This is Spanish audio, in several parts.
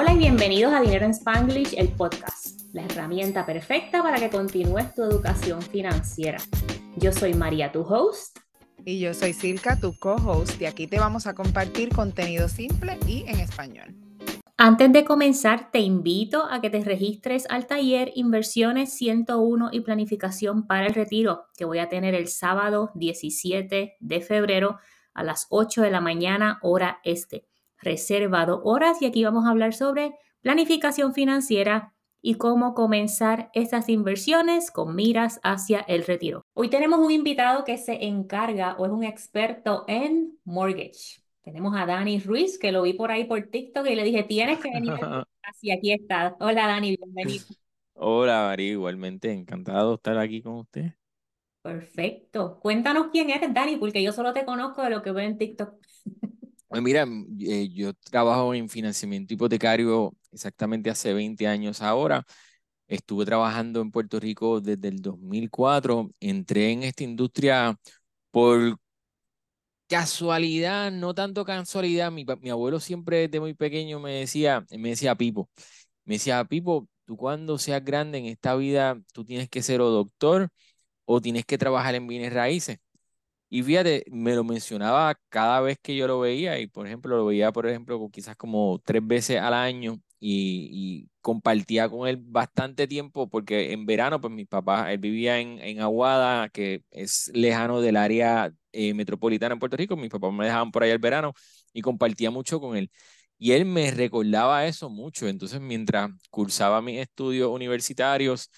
Hola y bienvenidos a Dinero en Spanglish, el podcast, la herramienta perfecta para que continúes tu educación financiera. Yo soy María, tu host. Y yo soy Silka, tu co-host, y aquí te vamos a compartir contenido simple y en español. Antes de comenzar, te invito a que te registres al taller Inversiones 101 y Planificación para el Retiro, que voy a tener el sábado 17 de febrero a las 8 de la mañana, hora este reservado horas y aquí vamos a hablar sobre planificación financiera y cómo comenzar estas inversiones con miras hacia el retiro. Hoy tenemos un invitado que se encarga o es un experto en mortgage. Tenemos a Dani Ruiz, que lo vi por ahí por TikTok y le dije, tienes que venir. Así aquí está. Hola Dani, bienvenido. Hola María, igualmente encantado de estar aquí con usted. Perfecto. Cuéntanos quién eres, Dani, porque yo solo te conozco de lo que veo en TikTok. Mira, eh, yo trabajo en financiamiento hipotecario exactamente hace 20 años ahora. Estuve trabajando en Puerto Rico desde el 2004. Entré en esta industria por casualidad, no tanto casualidad. Mi, mi abuelo siempre desde muy pequeño me decía, me decía Pipo, me decía Pipo, tú cuando seas grande en esta vida, tú tienes que ser o doctor o tienes que trabajar en bienes raíces. Y fíjate, me lo mencionaba cada vez que yo lo veía y, por ejemplo, lo veía, por ejemplo, quizás como tres veces al año y, compartía con él bastante tiempo porque en verano, pues mi papá, él vivía en, en Aguada, que es lejano del área eh, metropolitana en Puerto Rico, mis papás me dejaban por ahí el verano y compartía mucho con él. Y él me recordaba eso mucho. Entonces, mientras cursaba mis estudios universitarios,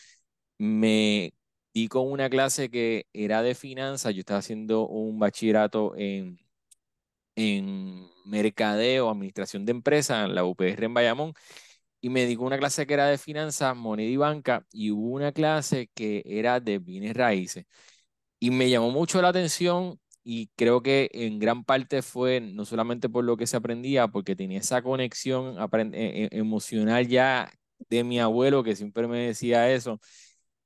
me y con una clase que era de finanzas. Yo estaba haciendo un bachillerato en, en mercadeo, administración de empresas, en la UPR en Bayamón. Y me di una clase que era de finanzas, moneda y banca, y hubo una clase que era de bienes raíces. Y me llamó mucho la atención y creo que en gran parte fue no solamente por lo que se aprendía, porque tenía esa conexión e, e, emocional ya de mi abuelo que siempre me decía eso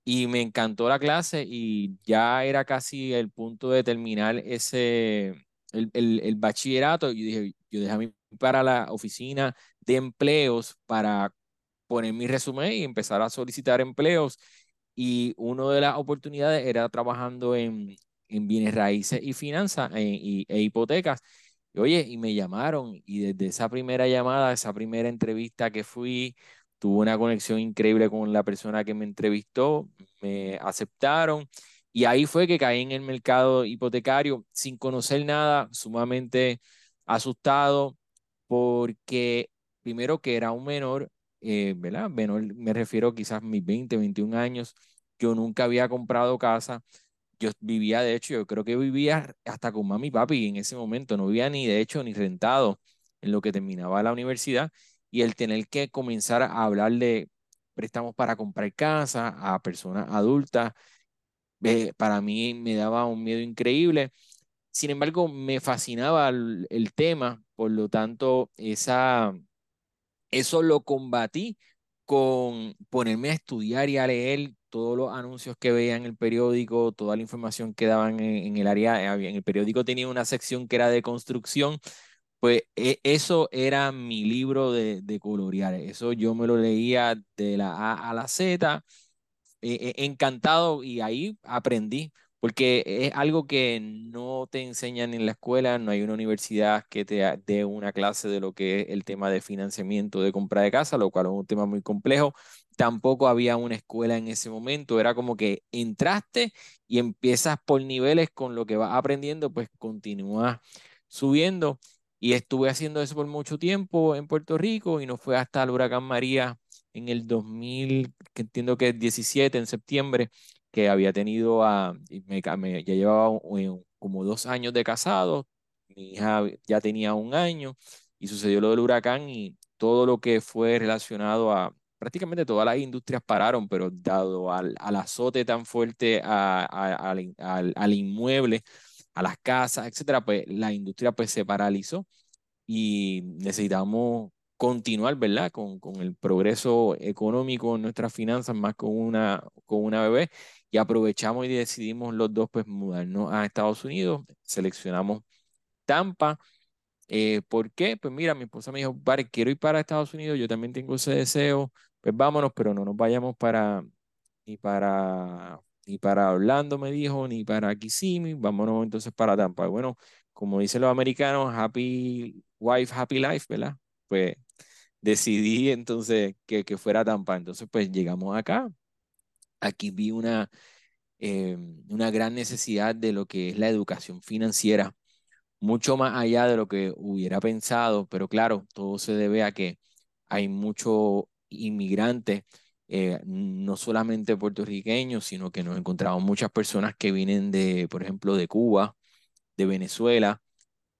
y me encantó la clase y ya era casi el punto de terminar ese, el, el, bachillerato. Y dije, yo dejé para la oficina de empleos para poner mi resumen y empezar a solicitar empleos. Y una de las oportunidades era trabajando en, en bienes raíces y finanzas e, e hipotecas. Y, oye, y me llamaron y desde esa primera llamada, esa primera entrevista que fui, tuve una conexión increíble con la persona que me entrevistó, me aceptaron y ahí fue que caí en el mercado hipotecario sin conocer nada, sumamente asustado porque primero que era un menor, eh, ¿verdad? Menor, me refiero quizás mis 20, 21 años, yo nunca había comprado casa, yo vivía, de hecho, yo creo que vivía hasta con mami y papi en ese momento, no vivía ni de hecho ni rentado en lo que terminaba la universidad y el tener que comenzar a hablar de préstamos para comprar casa a personas adultas, para mí me daba un miedo increíble. Sin embargo, me fascinaba el, tema, por lo tanto, esa, eso lo combatí con ponerme a estudiar y a leer todos los anuncios que veía en el periódico, toda la información que daban en, en el área. En el periódico tenía una sección que era de construcción pues e, eso era mi libro de, de, colorear. Eso yo me lo leía de la A a la Z, e, e, encantado y ahí aprendí, porque es algo que no te enseñan en la escuela, no hay una universidad que te dé una clase de lo que es el tema de financiamiento de compra de casa, lo cual es un tema muy complejo. Tampoco había una escuela en ese momento, era como que entraste y empiezas por niveles con lo que vas aprendiendo, pues continúas subiendo. Y estuve haciendo eso por mucho tiempo en Puerto Rico y no fue hasta el huracán María en el 2000, que entiendo que es 17, en septiembre, que había tenido a, me, ya llevaba como dos años de casado, mi hija ya tenía un año y sucedió lo del huracán y todo lo que fue relacionado a, prácticamente todas las industrias pararon, pero dado al, azote tan fuerte al, al inmueble, a las casas, etcétera, pues la industria pues se paralizó y necesitamos continuar, ¿verdad? Con, con el progreso económico en nuestras finanzas, más con una, con una bebé, y aprovechamos y decidimos los dos pues mudarnos a Estados Unidos, seleccionamos Tampa Eh, ¿por qué? Pues mira, mi esposa me dijo, vale, quiero ir para Estados Unidos, yo también tengo ese deseo, pues vámonos, pero no nos vayamos para, ni para, ni para Orlando, me dijo, ni para Kissimmee, vámonos entonces para Tampa. Bueno, como dicen los americanos, happy wife, happy life, ¿verdad? Pues decidí entonces que, que fuera Tampa. Entonces, pues llegamos acá. Aquí vi una, eh, una gran necesidad de lo que es la educación financiera, mucho más allá de lo que hubiera pensado, pero claro, todo se debe a que hay muchos inmigrantes, eh, no solamente puertorriqueños, sino que nos encontramos muchas personas que vienen de, por ejemplo, de Cuba, de Venezuela,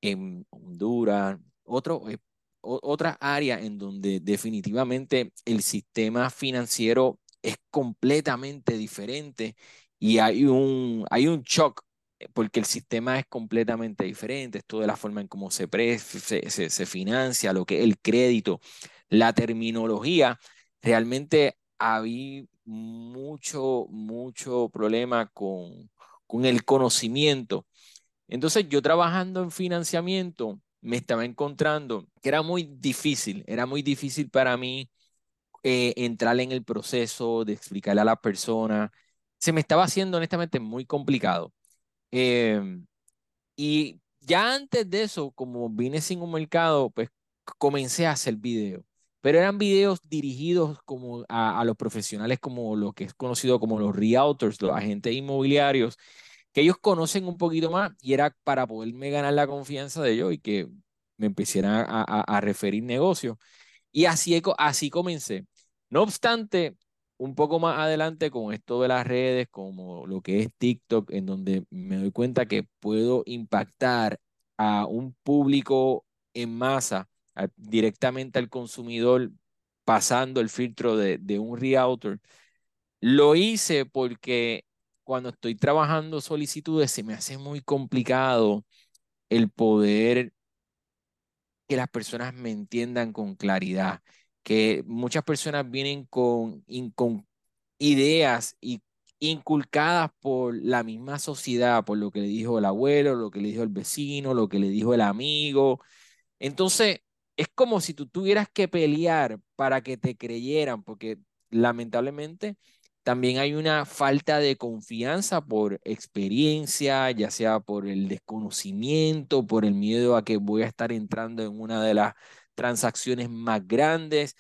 en Honduras, otro, eh, otra área en donde definitivamente el sistema financiero es completamente diferente y hay un, hay un shock eh, porque el sistema es completamente diferente, esto de la forma en cómo se, se, se, financia, lo que es el crédito, la terminología, realmente había mucho, mucho problema con, con el conocimiento. Entonces yo trabajando en financiamiento me estaba encontrando que era muy difícil, era muy difícil para mí eh, entrar en el proceso de explicarle a la persona. Se me estaba haciendo honestamente muy complicado. Em, y ya antes de eso, como vine sin un mercado, pues comencé a hacer videos. Pero eran videos dirigidos como a, los profesionales como lo que es conocido como los realtors, los agentes inmobiliarios, que ellos conocen un poquito más y era para poderme ganar la confianza de ellos y que me empecieran a, a, referir negocios. Y así, así comencé. No obstante, un poco más adelante con esto de las redes, como lo que es TikTok, en donde me doy cuenta que puedo impactar a un público en masa, directamente al consumidor, pasando el filtro de, un realtor. Lo hice porque cuando estoy trabajando solicitudes se me hace muy complicado el poder que las personas me entiendan con claridad que muchas personas vienen con, con ideas y inculcadas por la misma sociedad, por lo que le dijo el abuelo, lo que le dijo el vecino, lo que le dijo el amigo. Entonces, es como si tú tuvieras que pelear para que te creyeran, porque lamentablemente también hay una falta de confianza por experiencia, ya sea por el desconocimiento, por el miedo a que voy a estar entrando en una de las transacciones más grandes.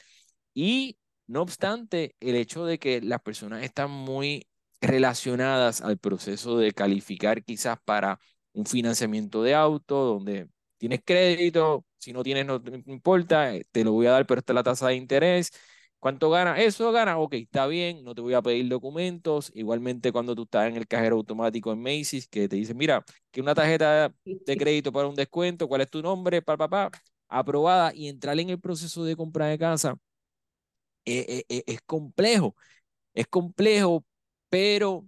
Y no obstante, el hecho de que las personas están muy relacionadas al proceso de calificar quizás para un financiamiento de auto, donde tienes crédito, si no tienes no, importa, eh, te lo voy a dar, pero esta es la tasa de interés. ¿Cuánto gana? Eso gana, ok, está bien, no te voy a pedir documentos. Igualmente cuando tú estás en el cajero automático en Macy's, que te dice, mira, que una tarjeta de crédito para un descuento, ¿cuál es tu nombre? Pa, pa, pa aprobada y entrar en el proceso de compra de casa eh, eh, es complejo. Es complejo, pero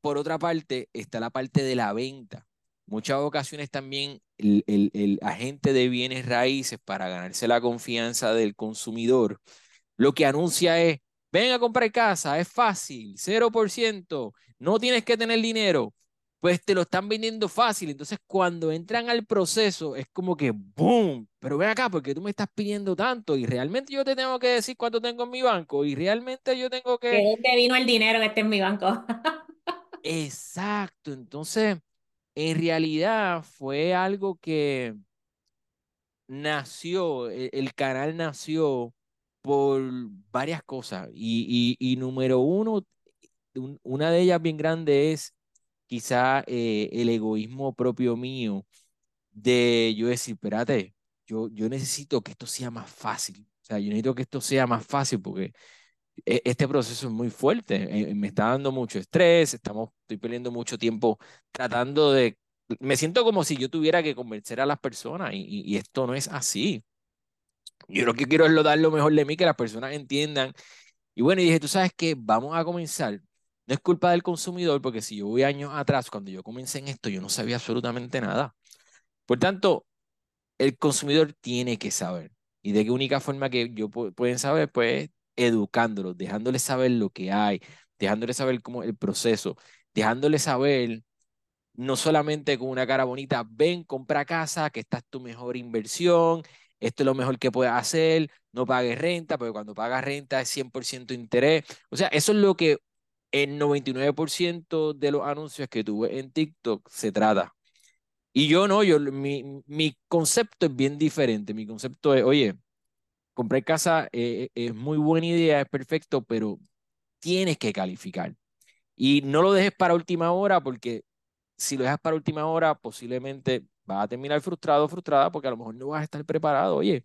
por otra parte está la parte de la venta. Muchas ocasiones también el, el, agente de bienes raíces para ganarse la confianza del consumidor, lo que anuncia es, ven a comprar casa, es fácil, 0%, no tienes que tener dinero pues te lo están vendiendo fácil. Entonces, cuando entran al proceso, es como que ¡boom! Pero ven acá, porque tú me estás pidiendo tanto y realmente yo te tengo que decir cuánto tengo en mi banco y realmente yo tengo que. ¿De dónde vino el dinero que esté en mi banco? Exacto. Entonces, en realidad fue algo que nació, e, el, canal nació por varias cosas. Y, y, número uno, una de ellas bien grande es quizá eh, el egoísmo propio mío de yo decir, espérate, yo, yo necesito que esto sea más fácil. O sea, yo necesito que esto sea más fácil porque este proceso es muy fuerte, eh, me está dando mucho estrés, estamos, estoy perdiendo mucho tiempo tratando de, me siento como si yo tuviera que convencer a las personas y, y, esto no es así. Yo lo que quiero es lo, dar lo mejor de mí, que las personas entiendan. Y bueno, y dije, tú sabes que vamos a comenzar no es culpa del consumidor, porque si yo voy años atrás, cuando yo comencé en esto, yo no sabía absolutamente nada. Por tanto, el consumidor tiene que saber. ¿Y de qué única forma que yo pueden saber? Pues educándolos, dejándoles saber lo que hay, dejándoles saber cómo el proceso, dejándoles saber no solamente con una cara bonita, ven, compra casa, que esta es tu mejor inversión, esto es lo mejor que puedes hacer, no pagues renta, porque cuando pagas renta es 100% interés. O sea, eso es lo que el 99% de los anuncios que tuve en TikTok se trata. Y yo no, yo, mi, mi concepto es bien diferente. Mi concepto es, oye, comprar casa eh, es muy buena idea, es perfecto, pero tienes que calificar. Y no lo dejes para última hora porque si lo dejas para última hora, posiblemente vas a terminar frustrado frustrada porque a lo mejor no vas a estar preparado. Oye,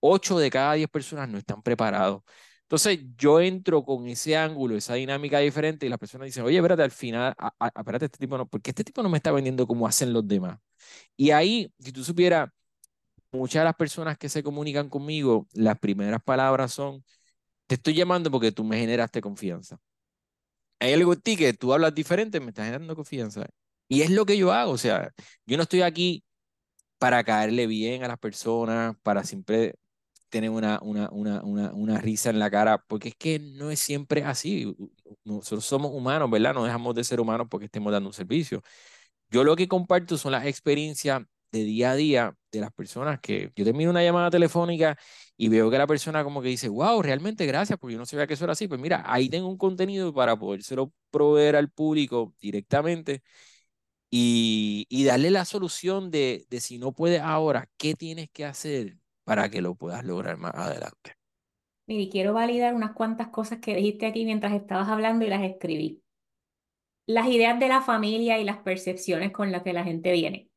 8 de cada 10 personas no están preparados. Entonces yo entro con ese ángulo, esa dinámica diferente y las personas dicen, oye, espérate, al final, espérate, este tipo no, porque este tipo no me está vendiendo como hacen los demás. Y ahí, si tú supieras, muchas de las personas que se comunican conmigo, las primeras palabras son, te estoy llamando porque tú me generaste confianza. Hay algo en ti que tú hablas diferente, me estás generando confianza. Y es lo que yo hago, o sea, yo no estoy aquí para caerle bien a las personas, para siempre tener una, una, una, una, una risa en la cara, porque es que no es siempre así. Nosotros somos humanos, ¿verdad? No dejamos de ser humanos porque estemos dando un servicio. Yo lo que comparto son las experiencias de día a día de las personas que yo termino una llamada telefónica y veo que la persona como que dice, wow, realmente gracias, porque yo no sabía que eso era así. Pues mira, ahí tengo un contenido para podérselo proveer al público directamente y, y darle la solución de, de si no puedes ahora, ¿qué tienes que hacer para que lo puedas lograr más adelante? Y quiero validar unas cuantas cosas que dijiste aquí mientras estabas hablando y las escribí. Las ideas de la familia y las percepciones con las que la gente viene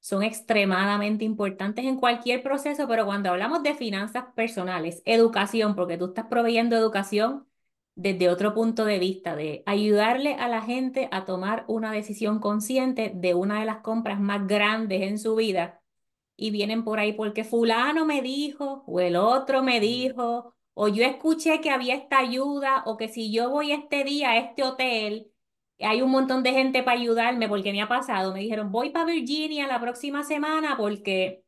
son extremadamente importantes en cualquier proceso, pero cuando hablamos de finanzas personales, educación, porque tú estás proveyendo educación desde otro punto de vista, de ayudarle a la gente a tomar una decisión consciente de una de las compras más grandes en su vida, y vienen por ahí porque fulano me dijo, o el otro me dijo, o yo escuché que había esta ayuda, o que si yo voy este día a este hotel, hay un montón de gente para ayudarme porque me ha pasado. Me dijeron, voy para Virginia la próxima semana porque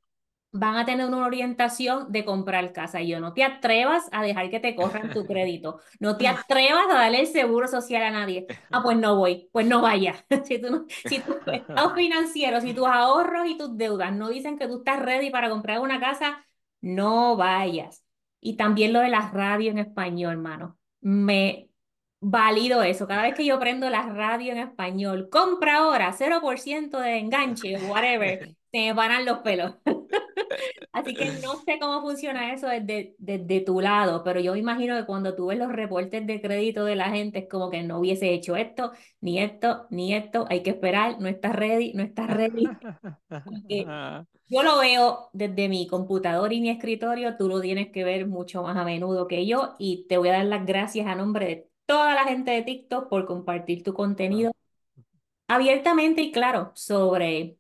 van a tener una orientación de comprar casa. Y yo, no te atrevas a dejar que te corran tu crédito. No te atrevas a darle el seguro social a nadie. Ah, pues no voy, pues no vaya. si, tú, si tus estados financieros, si tus ahorros y tus deudas no dicen que tú estás ready para comprar una casa, no vayas. Y también lo de las radios en español, hermano. Me valido eso. Cada vez que yo prendo la radio en español, compra ahora, 0% de enganche, whatever, se me paran los pelos. Así que no sé cómo funciona eso desde, desde tu lado, pero yo me imagino que cuando tú ves los reportes de crédito de la gente es como que no hubiese hecho esto, ni esto, ni esto, hay que esperar, no estás ready, no estás ready. yo lo veo desde mi computador y mi escritorio, tú lo tienes que ver mucho más a menudo que yo y te voy a dar las gracias a nombre de toda la gente de TikTok por compartir tu contenido abiertamente y claro sobre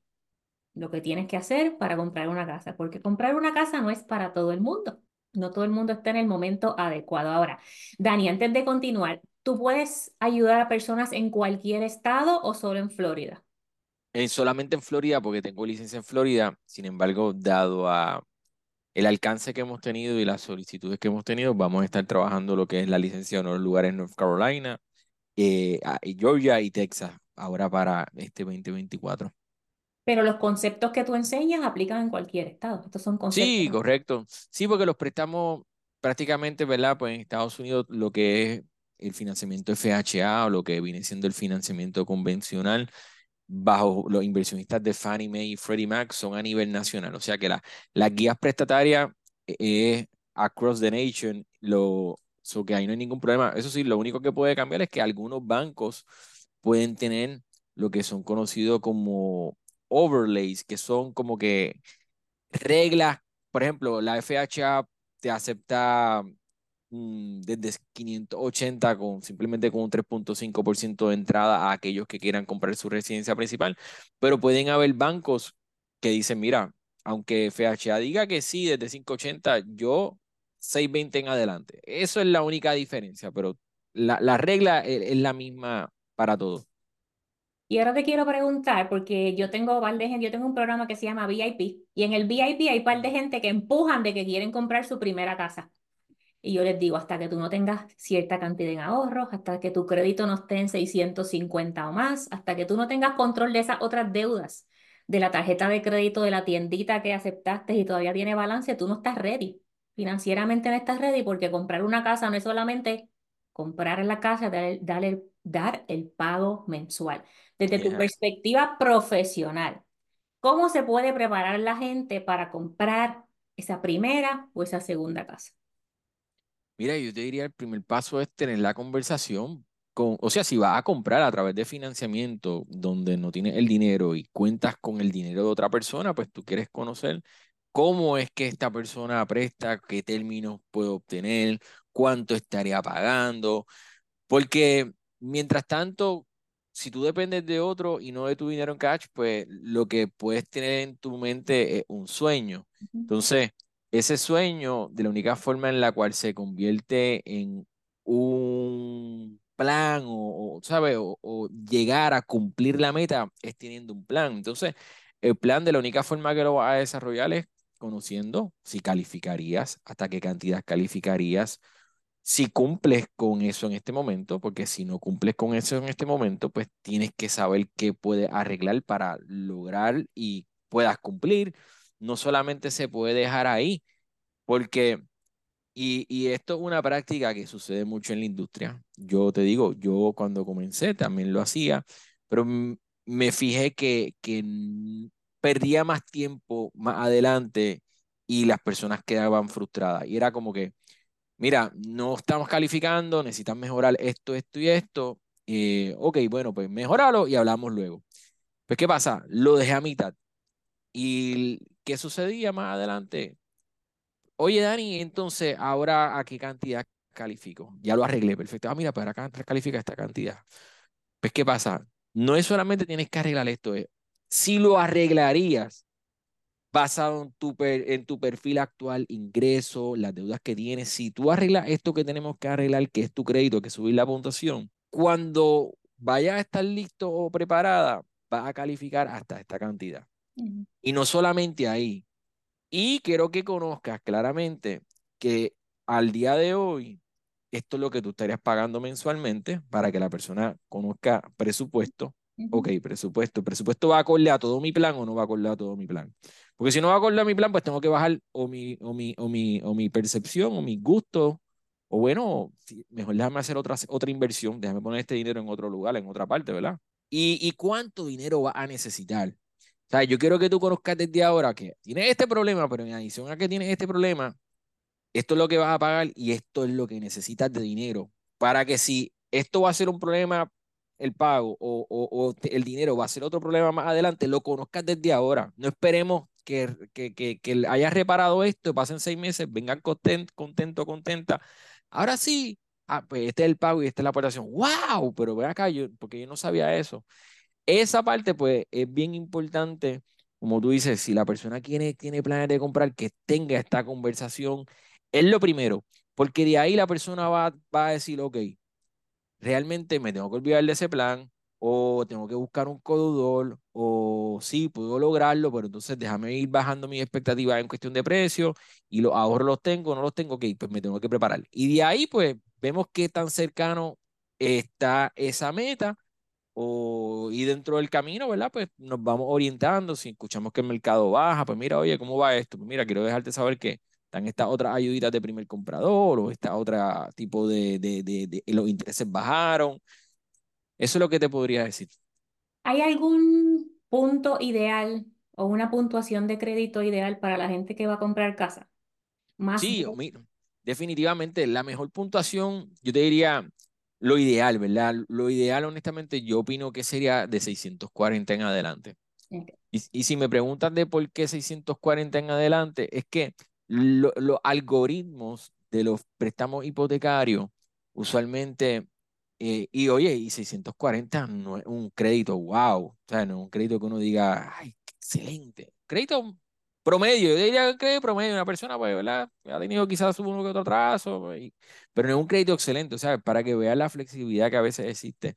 lo que tienes que hacer para comprar una casa, porque comprar una casa no es para todo el mundo. No todo el mundo está en el momento adecuado. Ahora, Dani, antes de continuar, ¿tú puedes ayudar a personas en cualquier estado o solo en Florida? Eh, solamente en Florida, porque tengo licencia en Florida. Sin embargo, dado a el alcance que hemos tenido y las solicitudes que hemos tenido, vamos a estar trabajando lo que es la licencia en los lugares North Carolina, eh, Georgia y Texas, ahora para este 2024. Pero los conceptos que tú enseñas aplican en cualquier estado. Estos son conceptos. Sí, correcto. Sí, porque los prestamos prácticamente, ¿verdad? Pues en Estados Unidos lo que es el financiamiento FHA o lo que viene siendo el financiamiento convencional bajo los inversionistas de Fannie Mae y Freddie Mac son a nivel nacional. O sea que la, las guías prestatarias es eh, across the nation, lo, so que ahí no hay ningún problema. Eso sí, lo único que puede cambiar es que algunos bancos pueden tener lo que son conocidos como overlays, que son como que reglas, por ejemplo, la FHA te acepta desde 580 con simplemente con un 3.5% de entrada a aquellos que quieran comprar su residencia principal, pero pueden haber bancos que dicen, mira, aunque FHA diga que sí, desde 580, yo 620 en adelante. Eso es la única diferencia, pero la, la regla es, la misma para todos. Y ahora te quiero preguntar, porque yo tengo par de gente, yo tengo un programa que se llama VIP, y en el VIP hay par de gente que empujan de que quieren comprar su primera casa. Y yo les digo, hasta que tú no tengas cierta cantidad en ahorros, hasta que tu crédito no esté en 650 o más, hasta que tú no tengas control de esas otras deudas, de la tarjeta de crédito de la tiendita que aceptaste y todavía tiene balance, tú no estás ready. Financieramente no estás ready porque comprar una casa no es solamente comprar la casa, dar, dar, el, dar el pago mensual. Desde tu perspectiva profesional, ¿cómo se puede preparar la gente para comprar esa primera o esa segunda casa? Mira, yo te diría el primer paso es tener la conversación con, o sea, si vas a comprar a través de financiamiento donde no tienes el dinero y cuentas con el dinero de otra persona, pues tú quieres conocer cómo es que esta persona presta, qué términos puede obtener, cuánto estaría pagando, porque mientras tanto, si tú dependes de otro y no de tu dinero en cash, pues lo que puedes tener en tu mente es un sueño. Entonces, ese sueño, de la única forma en la cual se convierte en un plan o, ¿sabes? O, llegar a cumplir la meta es teniendo un plan. Entonces, el plan de la única forma que lo vas a desarrollar es conociendo si calificarías, hasta qué cantidad calificarías, si cumples con eso en este momento, porque si no cumples con eso en este momento, pues tienes que saber qué puedes arreglar para lograr y puedas cumplir. No solamente se puede dejar ahí, porque, y, y esto es una práctica que sucede mucho en la industria. Yo te digo, yo cuando comencé también lo hacía, pero me fijé que, que perdía más tiempo más adelante y las personas quedaban frustradas. Y era como que, mira, no estamos calificando, necesitan mejorar esto, esto y esto. Eh, ok, bueno, pues mejoralo y hablamos luego. Pues, ¿qué pasa? Lo dejé a mitad. ¿Y qué sucedía más adelante? Oye, Dani, entonces, ¿ahora a qué cantidad califico? Ya lo arreglé, perfecto. Ah, mira, para pues, acá califica esta cantidad. Pues, ¿qué pasa? No es solamente tienes que arreglar esto, es si lo arreglarías basado en tu, en tu perfil actual, ingreso, las deudas que tienes, si tú arreglas esto que tenemos que arreglar, que es tu crédito, que es subir la puntuación, cuando vayas a estar listo o preparada, vas a calificar hasta esta cantidad. Y no solamente ahí. Y quiero que conozcas claramente que al día de hoy, esto es lo que tú estarías pagando mensualmente para que la persona conozca presupuesto, Ok, presupuesto. ¿Presupuesto va a acorde a todo mi plan o no va a acorde a todo mi plan? Porque si no va a acorde a mi plan, pues tengo que bajar o mi, o mi, o mi, o mi percepción o mi gusto. O bueno, mejor déjame hacer otra, otra inversión, déjame poner este dinero en otro lugar, en otra parte, ¿verdad? ¿Y, y cuánto dinero va a necesitar? O sea, yo quiero que tú conozcas desde ahora que tienes este problema, pero en adición a que tienes este problema, esto es lo que vas a pagar y esto es lo que necesitas de dinero. Para que si esto va a ser un problema el pago o, el dinero va a ser otro problema más adelante, lo conozcas desde ahora. No esperemos que, que, que, hayas reparado esto, pasen seis meses, vengan contento, contento, contenta. Ahora sí, ah, pues este es el pago y esta es la aportación. ¡Wow! Pero ve acá, yo, porque yo no sabía eso. Esa parte, pues, es bien importante, como tú dices, si la persona tiene, tiene planes de comprar, que tenga esta conversación, es lo primero, porque de ahí la persona va, va a decir, ok, realmente me tengo que olvidar de ese plan o tengo que buscar un codudor o sí, puedo lograrlo, pero entonces déjame ir bajando mis expectativas en cuestión de precio y los ahorros los tengo, no los tengo, ok, pues me tengo que preparar. Y de ahí pues vemos qué tan cercano está esa meta o, y dentro del camino, ¿verdad? Pues nos vamos orientando, si escuchamos que el mercado baja, pues mira, oye, ¿cómo va esto? Pues mira, quiero dejarte saber que están estas otras ayuditas de primer comprador o esta otra tipo de, de, de, los intereses bajaron. Eso es lo que te podría decir. ¿Hay algún punto ideal o una puntuación de crédito ideal para la gente que va a comprar casa? Más sí, definitivamente la mejor puntuación, yo te diría lo ideal, ¿verdad? Lo ideal, honestamente, yo opino que sería de 640 en adelante. Y, y si me preguntan de por qué 640 en adelante, es que los algoritmos de los préstamos hipotecarios, usualmente, eh, y oye, y 640 no es un crédito, wow, o sea, no es un crédito que uno diga, ay, excelente. Crédito promedio, yo diría que promedio, una persona, pues, ¿verdad? Ha tenido quizás uno que otro atraso, pues, pero no es un crédito excelente, o sea, para que vean la flexibilidad que a veces existe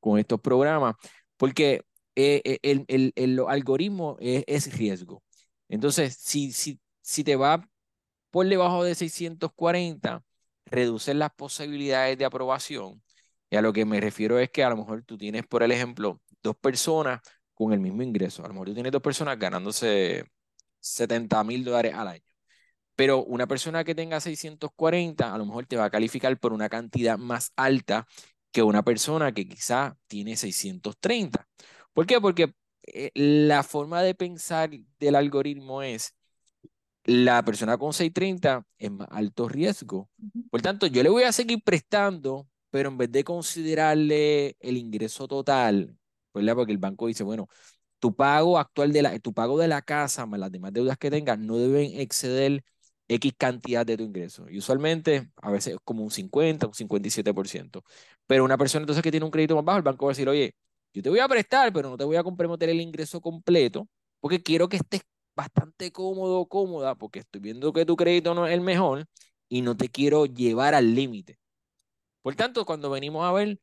con estos programas, porque eh, eh, el, el, el, algoritmo es, es, riesgo. Entonces, si, si, si te va por debajo de 640, reduces las posibilidades de aprobación. Y a lo que me refiero es que a lo mejor tú tienes, por el ejemplo, dos personas con el mismo ingreso. A lo mejor tú tienes dos personas ganándose 70 mil dólares al año. Pero una persona que tenga 640, a lo mejor te va a calificar por una cantidad más alta que una persona que quizá tiene 630. ¿Por qué? Porque eh, la forma de pensar del algoritmo es la persona con 630 es más alto riesgo. Por tanto, yo le voy a seguir prestando, pero en vez de considerarle el ingreso total, ¿verdad? Porque el banco dice, bueno, tu pago actual de la, tu pago de la casa más las demás deudas que tengas no deben exceder X cantidad de tu ingreso. Y usualmente, a veces es como un 50, un 57%. Pero una persona entonces que tiene un crédito más bajo, el banco va a decir, oye, yo te voy a prestar, pero no te voy a comprometer el ingreso completo, porque quiero que estés bastante cómodo cómoda, porque estoy viendo que tu crédito no es el mejor y no te quiero llevar al límite. Por tanto, cuando venimos a ver,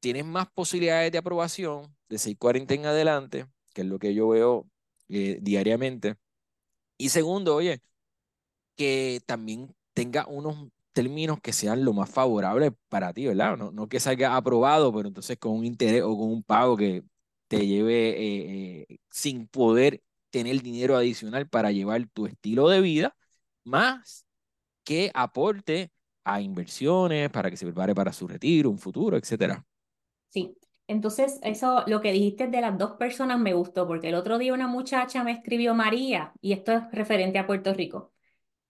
tienes más posibilidades de aprobación de 640 en adelante, que es lo que yo veo eh, diariamente. Y segundo, oye, que también tenga unos términos que sean lo más favorables para ti, ¿verdad? No, que salga aprobado, pero entonces con un interés o con un pago que te lleve eh, eh, sin poder tener dinero adicional para llevar tu estilo de vida, más que aporte a inversiones para que se prepare para su retiro, un futuro, etcétera. Sí, entonces eso, lo que dijiste de las dos personas me gustó, porque el otro día una muchacha me escribió María, y esto es referente a Puerto Rico.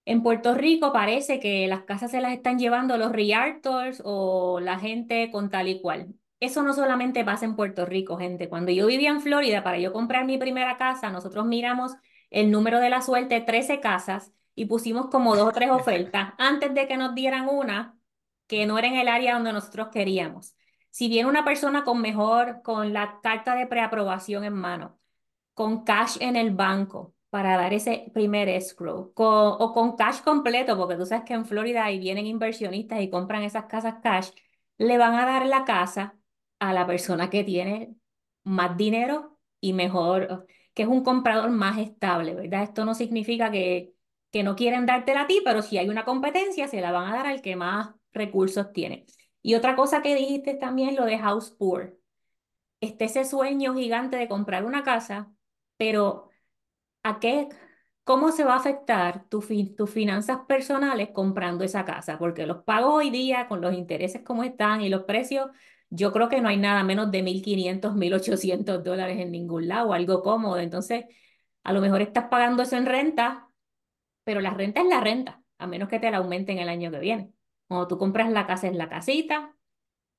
En Puerto Rico parece que las casas se las están llevando los realtors o la gente con tal y cual. Eso no solamente pasa en Puerto Rico, gente. Cuando yo vivía en Florida, para yo comprar mi primera casa, nosotros miramos el número de la suerte, 13 casas, y pusimos como dos o tres ofertas antes de que nos dieran una que no era en el área donde nosotros queríamos. Si viene una persona con mejor, con la carta de preaprobación en mano, con cash en el banco para dar ese primer escrow, o con cash completo, porque tú sabes que en Florida ahí vienen inversionistas y compran esas casas cash, le van a dar la casa a la persona que tiene más dinero y mejor, que es un comprador más estable, ¿verdad? Esto no significa que, que no quieren dártela a ti, pero si hay una competencia, se la van a dar al que más recursos tiene. Y otra cosa que dijiste también lo de house poor. Este ese sueño gigante de comprar una casa, pero ¿a qué, cómo se va a afectar tus finanzas personales comprando esa casa? Porque los pagos hoy día, con los intereses como están y los precios, yo creo que no hay nada menos de 1.500, 1.800 dólares en ningún lado, algo cómodo. Entonces, a lo mejor estás pagando eso en renta, pero la renta es la renta, a menos que te la aumenten el año que viene. Cuando tú compras la casa es la casita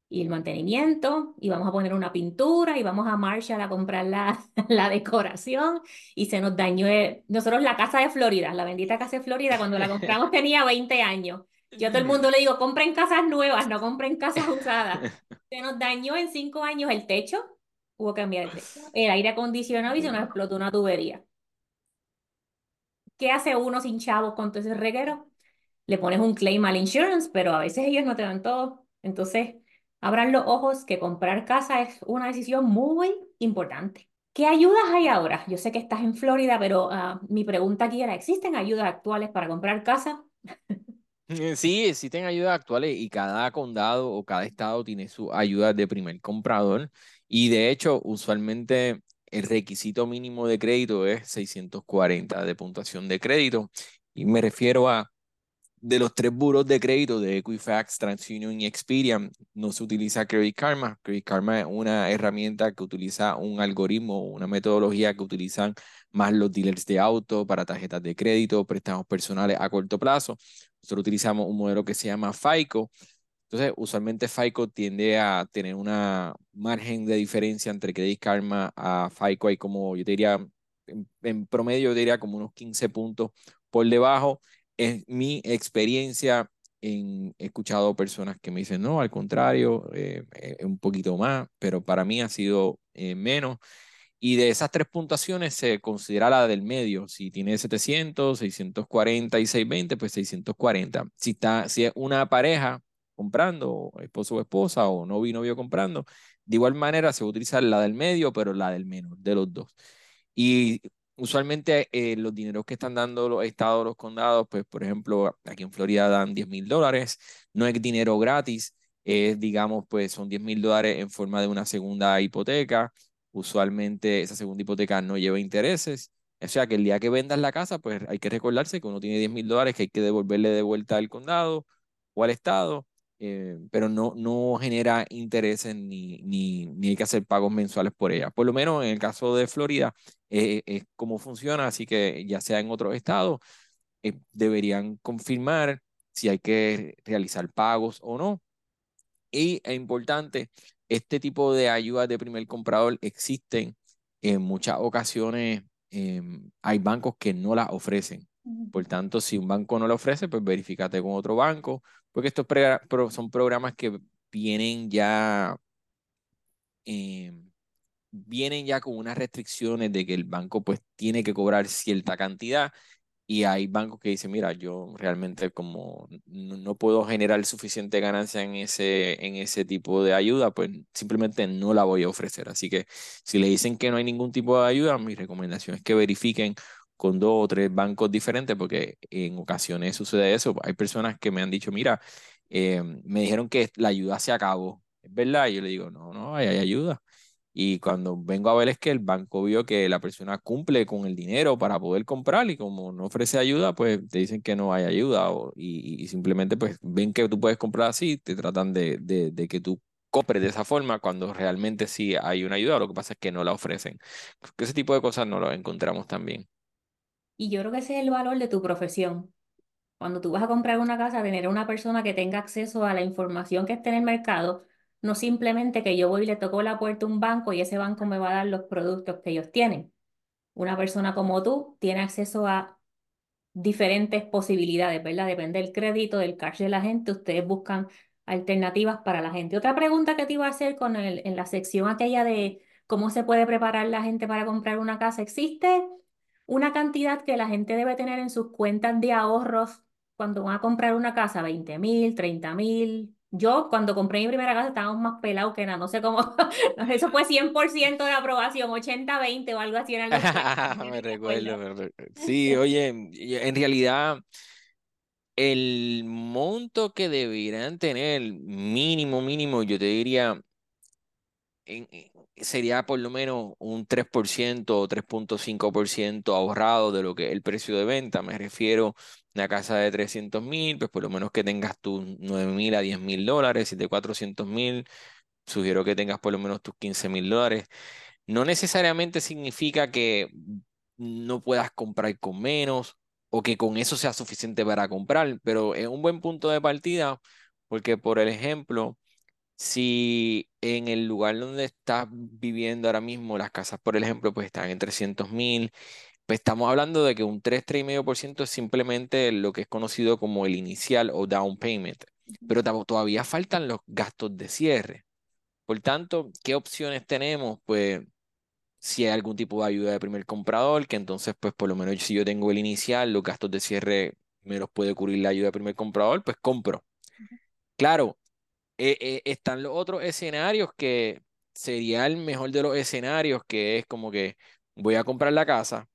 y el mantenimiento y vamos a poner una pintura y vamos a Marshall a comprar la, la decoración y se nos dañó nosotros la casa de Florida, la bendita casa de Florida, cuando la compramos tenía 20 años. Yo a todo el mundo le digo, compren casas nuevas, no compren casas usadas. Se nos dañó en cinco años el techo, hubo que cambiar el techo, el aire acondicionado y se nos explotó una tubería. ¿Qué hace uno sin chavos con todo ese reguero? Le pones un claim al insurance, pero a veces ellos no te dan todo. Entonces, abran los ojos que comprar casa es una decisión muy importante. ¿Qué ayudas hay ahora? Yo sé que estás en Florida, pero ah, mi pregunta aquí era, ¿existen ayudas actuales para comprar casa? Eh, sí, existen ayudas actuales y cada condado o cada estado tiene su ayuda de primer comprador. Y de hecho, usualmente el requisito mínimo de crédito es 640 de puntuación de crédito. Y me refiero a de los tres buros de crédito de Equifax, TransUnion y Experian, no se utiliza Credit Karma. Credit Karma es una herramienta que utiliza un algoritmo, una metodología que utilizan más los dealers de auto para tarjetas de crédito, préstamos personales a corto plazo. Nosotros utilizamos un modelo que se llama FICO. Entonces, usualmente FICO tiende a tener una margen de diferencia entre Credit Karma a FICO. Hay como, yo diría, en, en promedio, yo diría como unos 15 puntos por debajo es mi experiencia. En, he escuchado personas que me dicen, no, al contrario, eh, eh, un poquito más, pero para mí ha sido eh, menos. Y de esas tres puntuaciones se considera la del medio. Si tiene 700, 640 y 620, pues 640. Si, está, si es una pareja comprando, esposo o esposa, o novio y novio comprando, de igual manera se va utilizar la del medio, pero la del menor, de los dos. Y usualmente eh, los dineros que están dando los estados, los condados, pues por ejemplo, aquí en Florida dan 10 mil dólares, no es dinero gratis, es digamos, pues son 10 mil dólares en forma de una segunda hipoteca, usualmente esa segunda hipoteca no lleva intereses, o sea que el día que vendas la casa, pues hay que recordarse que uno tiene 10 mil dólares que hay que devolverle de vuelta al condado o al estado, eh, pero no, no genera intereses ni, ni, ni, hay que hacer pagos mensuales por ella. Por lo menos en el caso de Florida eh, es como funciona, así que ya sea en otros estados, eh, deberían confirmar si hay que realizar pagos o no. Y es importante, este tipo de ayudas de primer comprador existen en muchas ocasiones. Em, hay bancos que no las ofrecen. Por tanto, si un banco no la ofrece, pues verifícate con otro banco, porque estos son programas que vienen ya, em, vienen ya con unas restricciones de que el banco pues tiene que cobrar cierta cantidad y hay bancos que dicen, mira, yo realmente como no, puedo generar suficiente ganancia en ese, en ese tipo de ayuda, pues simplemente no la voy a ofrecer. Así que si le dicen que no hay ningún tipo de ayuda, mi recomendación es que verifiquen con dos o tres bancos diferentes, porque en ocasiones sucede eso. Hay personas que me han dicho, mira, eh, me dijeron que la ayuda se acabó. ¿Es verdad? Y yo le digo, no, no, hay ayuda. Y cuando vengo a ver es que el banco vio que la persona cumple con el dinero para poder comprar y como no ofrece ayuda, pues te dicen que no hay ayuda y, simplemente pues ven que tú puedes comprar así, te tratan de, de, que tú compres de esa forma cuando realmente sí hay una ayuda, lo que pasa es que no la ofrecen. Ese tipo de cosas no lo encontramos también. Y yo creo que ese es el valor de tu profesión. Cuando tú vas a comprar una casa, tener una persona que tenga acceso a la información que esté en el mercado no simplemente que yo voy y le toco la puerta a un banco y ese banco me va a dar los productos que ellos tienen. Una persona como tú tiene acceso a diferentes posibilidades, ¿verdad? Depende del crédito, del cash de la gente, ustedes buscan alternativas para la gente. Otra pregunta que te iba a hacer con el, en la sección aquella de cómo se puede preparar la gente para comprar una casa, ¿existe una cantidad que la gente debe tener en sus cuentas de ahorros cuando van a comprar una casa? ¿20 mil, 30 mil, yo cuando compré mi primera casa estábamos más pelados que nada, no sé cómo, eso fue 100% de aprobación, 80-20 o algo así era Me recuerdo, me recuerdo. Sí, oye, en realidad el monto que deberían tener mínimo, mínimo, yo te diría, en, sería por lo menos un 3% o 3.5% ahorrado de lo que el precio de venta. Me refiero a una casa de 300 mil, pues por lo menos que tengas tus 9 mil a 10 mil dólares. Si de 400 mil, sugiero que tengas por lo menos tus 15 mil dólares. No necesariamente significa que no puedas comprar con menos o que con eso sea suficiente para comprar, pero es un buen punto de partida porque, por el ejemplo, si en el lugar donde estás viviendo ahora mismo, las casas, por ejemplo, pues están en 300 mil, pues estamos hablando de que un 3, 3,5% es simplemente lo que es conocido como el inicial o down payment, pero todavía faltan los gastos de cierre. Por tanto, ¿qué opciones tenemos? Pues si hay algún tipo de ayuda de primer comprador, que entonces, pues por lo menos si yo tengo el inicial, los gastos de cierre me los puede cubrir la ayuda de primer comprador, pues compro. Claro, eh, eh, están los otros escenarios que sería el mejor de los escenarios, que es como que voy a comprar la casa,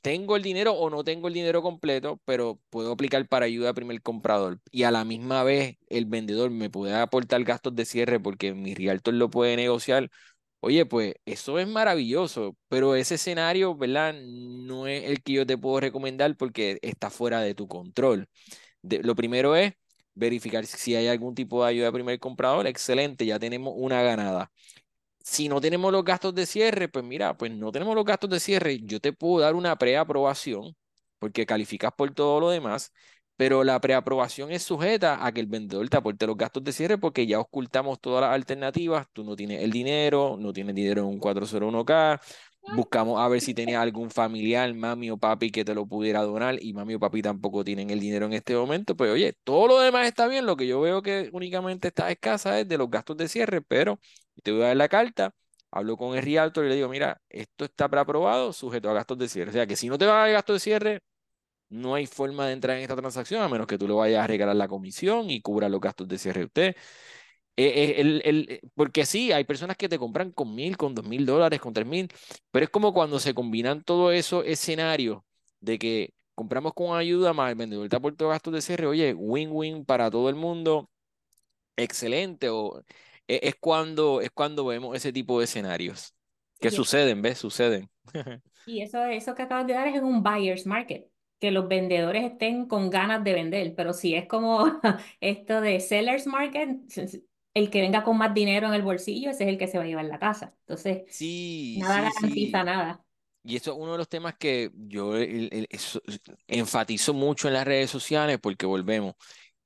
tengo el dinero o no tengo el dinero completo, pero puedo aplicar para ayuda a primer comprador. Y a la misma vez el vendedor me puede aportar gastos de cierre porque mi realtor lo puede negociar. Oye, pues eso es maravilloso, pero ese escenario, ¿verdad? No es el que yo te puedo recomendar porque está fuera de tu control. lo primero es verificar si hay algún tipo de ayuda de primer comprador, excelente, ya tenemos una ganada. Si no tenemos los gastos de cierre, pues mira, pues no tenemos los gastos de cierre, yo te puedo dar una preaprobación porque calificas por todo lo demás, pero la preaprobación es sujeta a que el vendedor te aporte los gastos de cierre porque ya ocultamos todas las alternativas, tú no tienes el dinero, no tienes dinero en un 401k, Buscamos a ver si tenía algún familiar, mami o papi, que te lo pudiera donar y mami o papi tampoco tienen el dinero en este momento. Pues oye, todo lo demás está bien. Lo que yo veo que únicamente está escasa es de los gastos de cierre, pero te voy a dar la carta, hablo con el realtor y le digo, mira, esto está preaprobado, sujeto a gastos de cierre. O sea que si no te va a dar gastos de cierre, no hay forma de entrar en esta transacción a menos que tú le vayas a regalar la comisión y cubra los gastos de cierre usted. Eh, eh, el, el, porque sí, hay personas que te compran con mil, con dos mil dólares, con tres mil, pero es como cuando se combinan todos esos escenarios de que compramos con ayuda más el vendedor está por todos gastos de cierre, oye, win-win para todo el mundo, excelente, o e, es cuando, es cuando vemos ese tipo de escenarios que suceden, ¿ves? Suceden. Y eso, eso que acabas de dar es en un buyer's market, que los vendedores estén con ganas de vender, pero si es como esto de seller's market, el que venga con más dinero en el bolsillo, ese es el que se va a llevar la casa. Entonces, sí, nada sí, garantiza nada. Y eso es uno de los temas que yo enfatizo mucho en las redes sociales porque volvemos,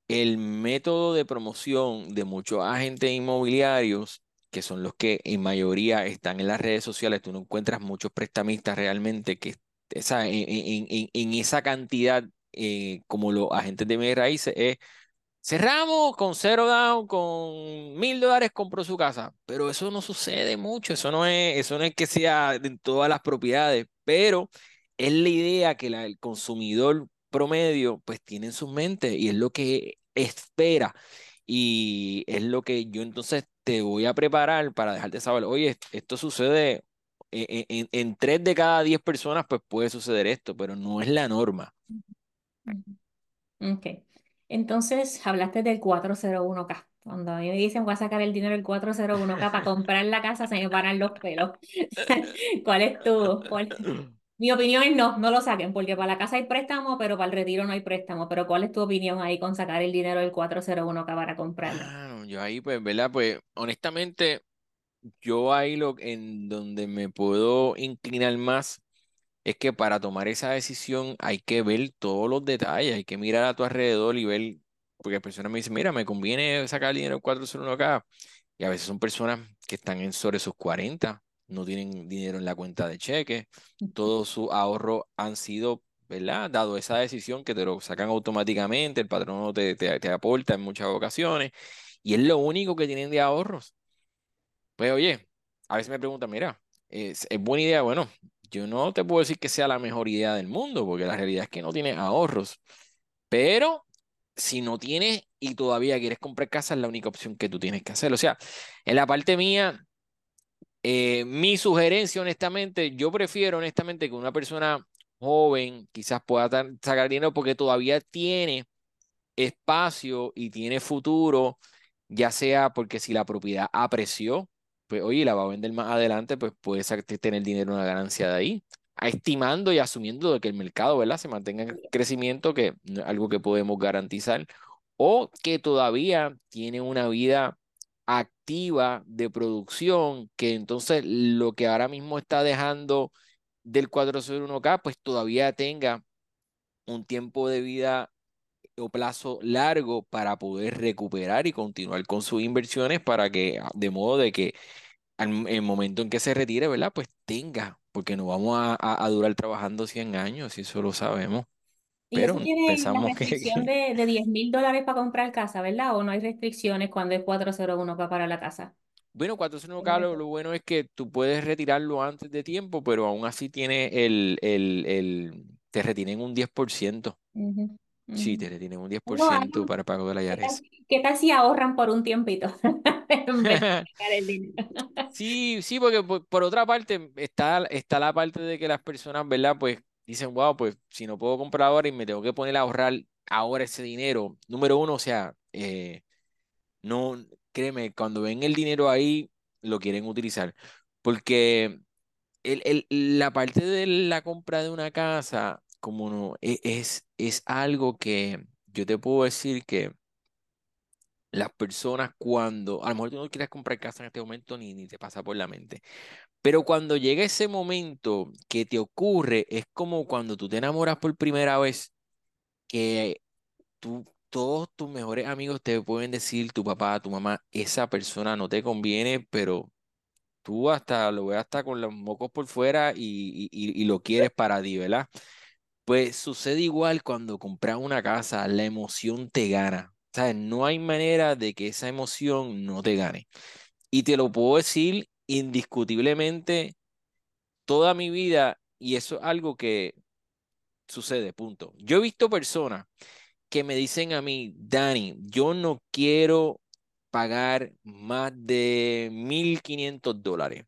el método de promoción de muchos agentes inmobiliarios, que son los que en mayoría están en las redes sociales, tú no encuentras muchos prestamistas realmente que esa, en, en, esa cantidad eh, como los agentes de media raíces es cerramos con cero down, con mil dólares compró su casa, pero eso no sucede mucho, eso no es, eso no es que sea en todas las propiedades, pero es la idea que el consumidor promedio pues tiene en su mente y es lo que espera y es lo que yo entonces te voy a preparar para dejarte saber, oye, esto sucede e, e, en, en, tres de cada diez personas pues puede suceder esto, pero no es la norma. Ok. Entonces, hablaste del 401k. Cuando a mí me dicen voy a sacar el dinero del 401k para comprar la casa, se me paran los pelos. ¿Cuál es tu? Mi opinión es no, no lo saquen, porque para la casa hay préstamo, pero para el retiro no hay préstamo. Pero ¿cuál es tu opinión ahí con sacar el dinero del 401k para comprarlo? Ah, yo ahí, pues, ¿verdad? Pues, honestamente, yo ahí lo en donde me puedo inclinar más es que para tomar esa decisión hay que ver todos los detalles, hay que mirar a tu alrededor y ver, porque personas me dicen, mira, me conviene sacar el dinero 401k, y a veces son personas que están en sobre sus 40, no tienen dinero en la cuenta de cheque, todos sus ahorros han sido, ¿verdad? Dado esa decisión que te lo sacan automáticamente, el patrón te, te, te aporta en muchas ocasiones, y es lo único que tienen de ahorros. Pues oye, a veces me preguntan, mira, es, es buena idea, bueno, yo no te puedo decir que sea la mejor idea del mundo, porque la realidad es que no tienes ahorros. Pero si no tienes y todavía quieres comprar casa, es la única opción que tú tienes que hacer. O sea, en la parte mía, eh, mi sugerencia, honestamente, yo prefiero, honestamente, que una persona joven quizás pueda sacar dinero porque todavía tiene espacio y tiene futuro, ya sea porque si la propiedad apreció, pues oye, la va a vender más adelante, pues puede tener dinero una ganancia de ahí, estimando y asumiendo de que el mercado, ¿verdad? Se mantenga en crecimiento, que es algo que podemos garantizar, o que todavía tiene una vida activa de producción, que entonces lo que ahora mismo está dejando del 401k, pues todavía tenga un tiempo de vida o plazo largo para poder recuperar y continuar con sus inversiones para que, de modo de que en el momento en que se retire, ¿verdad? Pues tenga, porque no vamos a, durar trabajando 100 años, y eso lo sabemos. Y Pero eso tiene la restricción de, de 10 mil dólares para comprar casa, ¿verdad? ¿O no hay restricciones cuando es 401k para la casa? Bueno, 401k lo, lo bueno es que tú puedes retirarlo antes de tiempo, pero aún así tiene el, el, el te retienen un 10%. Sí, te tienen un 10% para pago de la IRS. ¿Qué tal si ahorran por un tiempito? Sí, sí, porque por, otra parte está, está la parte de que las personas, ¿verdad? Pues dicen, wow, pues si no puedo comprar ahora y me tengo que poner a ahorrar ahora ese dinero. Número uno, o sea, eh, no, créeme, cuando ven el dinero ahí, lo quieren utilizar. Porque el, el, la parte de la compra de una casa como no, e, es, es algo que yo te puedo decir que las personas cuando, a lo mejor tú no quieres comprar casa en este momento ni, ni te pasa por la mente, pero cuando llega ese momento que te ocurre, es como cuando tú te enamoras por primera vez, que tú, todos tus mejores amigos te pueden decir, tu papá, tu mamá, esa persona no te conviene, pero tú hasta lo ves hasta con los mocos por fuera y, y, y lo quieres para ti, ¿verdad? Pues sucede igual cuando compras una casa, la emoción te gana. ¿Sabes? No hay manera de que esa emoción no te gane. Y te lo puedo decir indiscutiblemente toda mi vida y eso es algo que sucede, punto. Yo he visto personas que me dicen a mí, Dani, yo no quiero pagar más de 1.500 dólares.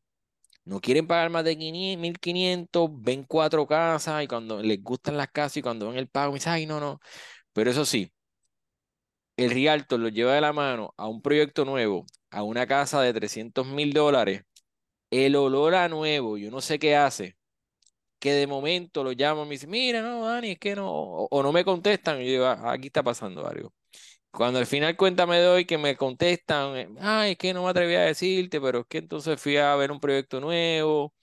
No quieren pagar más de 1.500, ven cuatro casas y cuando les gustan las casas y cuando ven el pago, me dicen, ay, no, no. Pero eso sí, el Rialto lo lleva de la mano a un proyecto nuevo, a una casa de 300 mil dólares, el olor a nuevo, yo no sé qué hace, que de momento lo llaman y me dicen, mira, no, Dani, es que no, o, no me contestan, y yo digo, ah, aquí está pasando algo. Cuando al final cuenta me doy que me contestan, eh, ay, es que no me atreví a decirte, pero es que entonces fui a ver un proyecto nuevo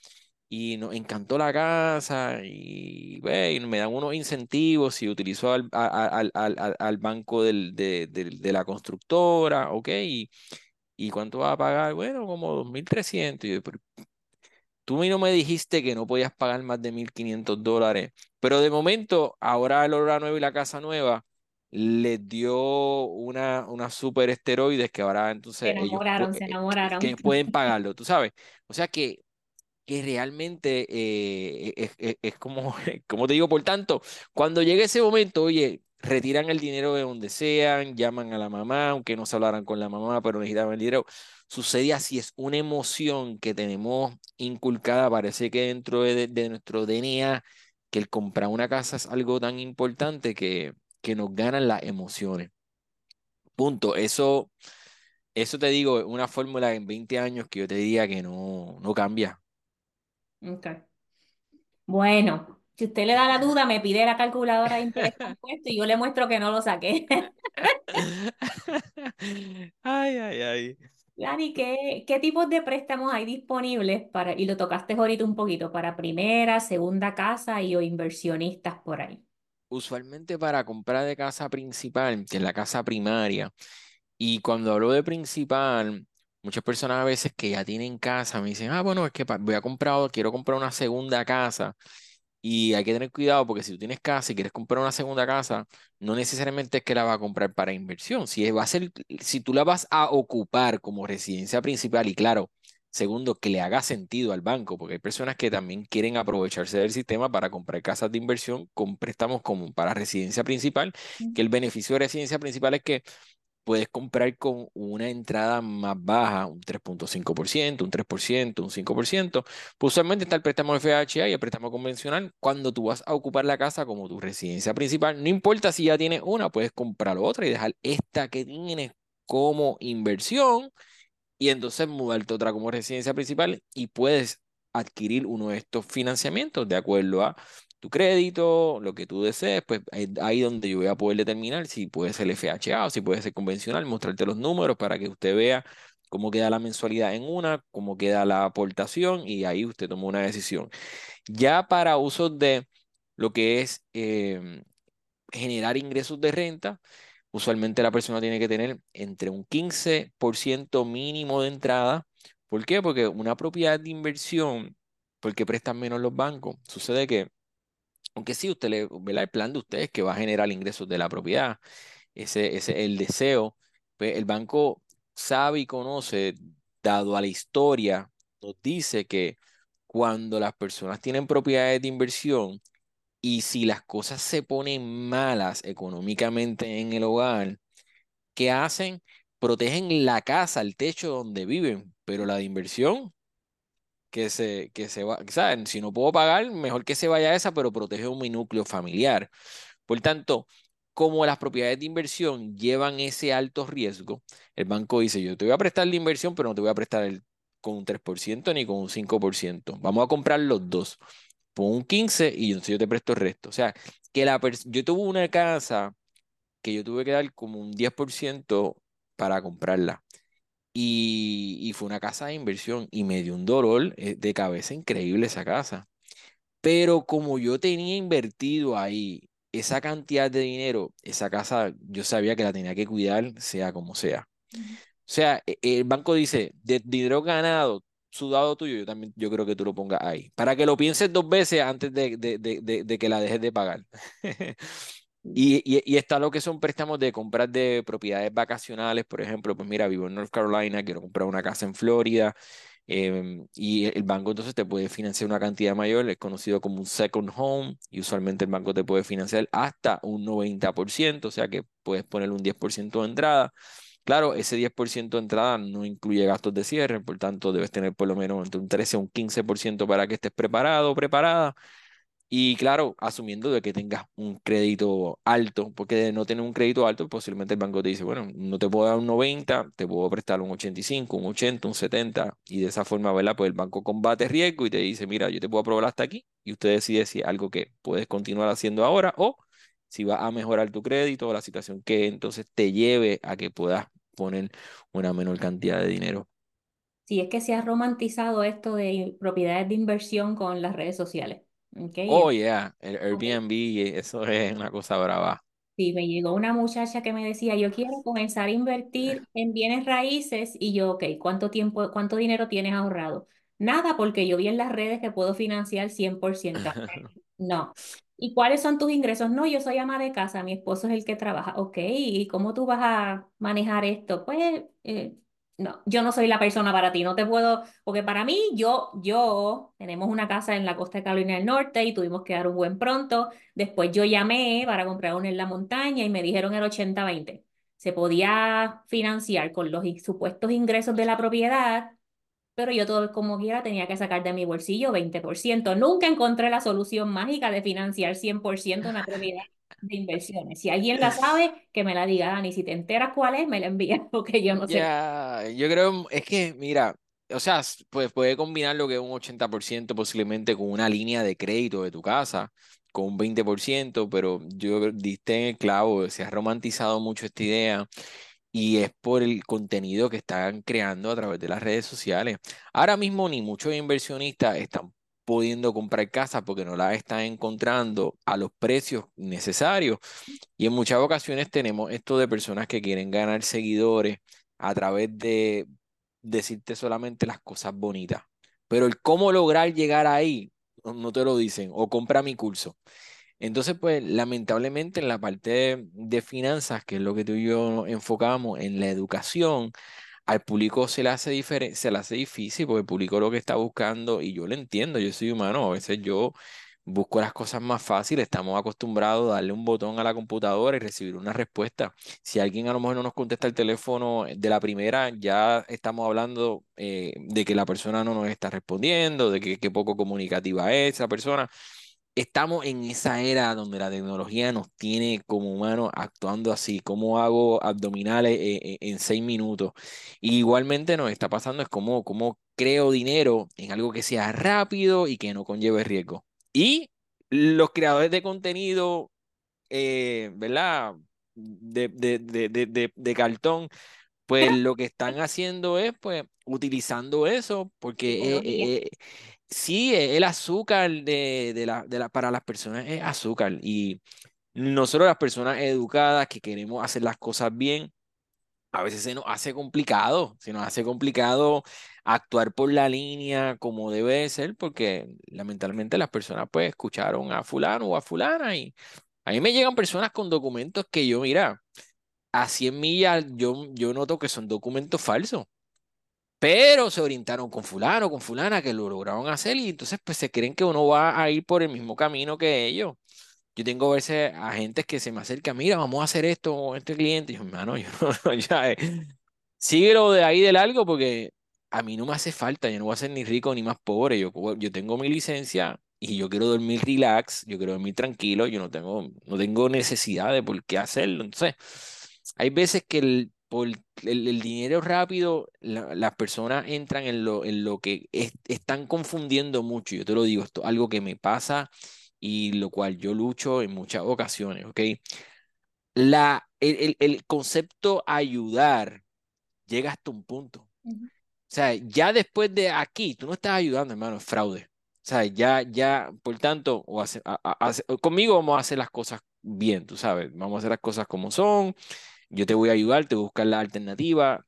y nos encantó la casa y, me dan unos incentivos si utilizo al, al, banco del, de, de, la constructora, ok, y, y cuánto va a pagar, bueno, como 2.300. Y yo, tú no me dijiste que no podías pagar más de 1.500 dólares, pero de momento, ahora el hora nueva y la casa nueva les dio una, una super esteroides que ahora entonces se enamoraron, ellos se enamoraron. que pueden pagarlo, tú sabes. O sea que que realmente eh, es, es, como, como te digo, por tanto, cuando llegue ese momento, oye, retiran el dinero de donde sean, llaman a la mamá, aunque no se hablaran con la mamá, pero necesitaban el dinero. Sucede así, es una emoción que tenemos inculcada, parece que dentro de, de nuestro DNA, que el comprar una casa es algo tan importante que, que nos ganan las emociones. Punto. Eso, eso te digo, una fórmula en 20 años que yo te diría que no, no cambia. Ok. Bueno, si usted le da la duda, me pide la calculadora de interés compuesto y yo le muestro que no lo saqué. Ay, ay, ay. Dani, ¿qué, qué tipos de préstamos hay disponibles para, y lo tocaste ahorita un poquito, para primera, segunda casa y o inversionistas por ahí? Usualmente para comprar de casa principal, que es la casa primaria, y cuando hablo de principal, Muchas personas a veces que ya tienen casa me dicen, ah, bueno, es que voy a comprar, quiero comprar una segunda casa. Y hay que tener cuidado porque si tú tienes casa y quieres comprar una segunda casa, no necesariamente es que la vas a comprar para inversión. Si va a ser, si tú la vas a ocupar como residencia principal y claro, segundo, que le haga sentido al banco, porque hay personas que también quieren aprovecharse del sistema para comprar casas de inversión con préstamos como para residencia principal, que el beneficio de residencia principal es que puedes comprar con una entrada más baja, un 3.5%, un 3%, un 5%. Pues usualmente está el préstamo FHA y el préstamo convencional. Cuando tú vas a ocupar la casa como tu residencia principal, no importa si ya tienes una, puedes comprar otra y dejar esta que tienes como inversión y entonces mudarte otra como residencia principal y puedes adquirir uno de estos financiamientos de acuerdo a tu crédito, lo que tú desees, pues ahí donde yo voy a poder determinar si puede ser FHA o si puede ser convencional, mostrarte los números para que usted vea cómo queda la mensualidad en una, cómo queda la aportación y ahí usted toma una decisión. Ya para usos de lo que es em, generar ingresos de renta, usualmente la persona tiene que tener entre un 15% mínimo de entrada. ¿Por qué? Porque una propiedad de inversión, porque prestan menos los bancos, sucede que aunque sí, usted le, El plan de ustedes que va a generar ingresos de la propiedad, ese es el deseo, pues el banco sabe y conoce, dado a la historia, nos dice que cuando las personas tienen propiedades de inversión y si las cosas se ponen malas económicamente en el hogar, ¿qué hacen? Protegen la casa, el techo donde viven, pero la de inversión que se, que se va, ¿saben? Si no puedo pagar, mejor que se vaya esa, pero protege mi núcleo familiar. Por tanto, como las propiedades de inversión llevan ese alto riesgo, el banco dice, yo te voy a prestar la inversión, pero no te voy a prestar el, con un 3% ni con un 5%. Vamos a comprar los dos. Pon un 15 y entonces yo te presto el resto. O sea, que la yo tuve una casa que yo tuve que dar como un 10% para comprarla. Y, fue una casa de inversión y me dio un dolor eh, de cabeza increíble esa casa. Pero como yo tenía invertido ahí esa cantidad de dinero, esa casa yo sabía que la tenía que cuidar, sea como sea. O sea, e, el banco dice, de dinero ganado, sudado tuyo, yo también yo creo que tú lo pongas ahí. Para que lo pienses dos veces antes de, de, de, de que la dejes de pagar. Y, y, está lo que son préstamos de compras de propiedades vacacionales, por ejemplo, pues mira, vivo en North Carolina, quiero comprar una casa en Florida, em, y el banco entonces te puede financiar una cantidad mayor, es conocido como un second home, y usualmente el banco te puede financiar hasta un 90%, o sea que puedes poner un 10% de entrada. Claro, ese 10% de entrada no incluye gastos de cierre, por tanto debes tener por lo menos entre un 13 y un 15% para que estés preparado o preparada. Y claro, asumiendo de que tengas un crédito alto, porque de no tener un crédito alto, posiblemente el banco te dice, bueno, no te puedo dar un 90, te puedo prestar un 85, un 80, un 70, y de esa forma, ¿verdad? Pues el banco combate riesgo y te dice, mira, yo te puedo aprobar hasta aquí, y usted decide si es algo que puedes continuar haciendo ahora o si va a mejorar tu crédito o la situación que entonces te lleve a que puedas poner una menor cantidad de dinero. Sí, es que se ha romantizado esto de propiedades de inversión con las redes sociales. Oh, yeah, el Airbnb, eso es una cosa brava. Sí, me llegó una muchacha que me decía, yo quiero comenzar a invertir en bienes raíces y yo, ok, ¿cuánto tiempo, cuánto dinero tienes ahorrado? Nada, porque yo vi en las redes que puedo financiar 100%. No. ¿Y cuáles son tus ingresos? No, yo soy ama de casa, mi esposo es el que trabaja. Ok, ¿y cómo tú vas a manejar esto? Pues eh, no, yo no soy la persona para ti, no te puedo, porque para mí, yo, yo, tenemos una casa en la costa de Carolina del Norte y tuvimos que dar un buen pronto. Después yo llamé para comprar una en la montaña y me dijeron el 80-20. Se podía financiar con los supuestos ingresos de la propiedad, pero yo todo como quiera tenía que sacar de mi bolsillo 20%. Nunca encontré la solución mágica de financiar 100% una propiedad de inversiones. Si alguien la sabe, que me la diga, Dani. Si te enteras cuál es, me la envías, porque yo no sé. Yo creo, es que, mira, o sea, pues puede combinar lo que es un 80% posiblemente con una línea de crédito de tu casa, con un 20%, pero yo diste en el clavo, se ha romantizado mucho esta idea y es por el contenido que están creando a través de las redes sociales. Ahora mismo ni muchos inversionistas están pudiendo comprar casa porque no la están encontrando a los precios necesarios. Y en muchas ocasiones tenemos esto de personas que quieren ganar seguidores a través de decirte solamente las cosas bonitas. Pero el cómo lograr llegar ahí, no te lo dicen, o compra mi curso. Entonces, pues lamentablemente en la parte de, finanzas, que es lo que tú y yo enfocamos en la educación, al público se le hace se le hace difícil porque el público lo que está buscando, y yo lo entiendo, yo soy humano, a veces yo busco las cosas más fáciles, estamos acostumbrados a darle un botón a la computadora y recibir una respuesta. Si alguien a lo mejor no nos contesta el teléfono de la primera, ya estamos hablando eh, de que la persona no nos está respondiendo, de que qué poco comunicativa es esa persona estamos en esa era donde la tecnología nos tiene como humanos actuando así, cómo hago abdominales eh, eh, en seis minutos. igualmente nos está pasando es cómo, cómo creo dinero en algo que sea rápido y que no conlleve riesgo. Y los creadores de contenido, eh, ¿verdad? De, de, de, de, cartón, pues lo que están haciendo es pues utilizando eso porque sí, e, el azúcar de, de, la, de la, para las personas es azúcar. Y nosotros las personas educadas que queremos hacer las cosas bien, a veces se nos hace complicado, se nos hace complicado actuar por la línea como debe ser, porque lamentablemente las personas pues escucharon a fulano o a fulana y a mí me llegan personas con documentos que yo, mira, a 100 millas yo, yo noto que son documentos falsos pero se orientaron con fulano, con fulana, que lo lograron hacer y entonces pues se creen que uno va a ir por el mismo camino que ellos. Yo tengo a veces agentes que se me acercan, mira, vamos a hacer esto con este cliente. Y yo, hermano, yo no, ya, eh, síguelo de ahí de largo porque a mí no me hace falta, yo no voy a ser ni rico ni más pobre. Yo, yo tengo mi licencia y yo quiero dormir relax, yo quiero dormir tranquilo, yo no tengo, no tengo necesidad de por qué hacerlo. Entonces, hay veces que el por el, dinero rápido, las personas entran en lo, en lo que están confundiendo mucho. Yo te lo digo, esto es algo que me pasa y lo cual yo lucho en muchas ocasiones, ¿ok? La, el, el concepto ayudar llega hasta un punto. O sea, ya después de aquí, tú no estás ayudando, hermano, es fraude. O sea, ya, ya, por tanto, o conmigo vamos a hacer las cosas bien, tú sabes, vamos a hacer las cosas como son, yo te voy a ayudar, te voy a buscar la alternativa.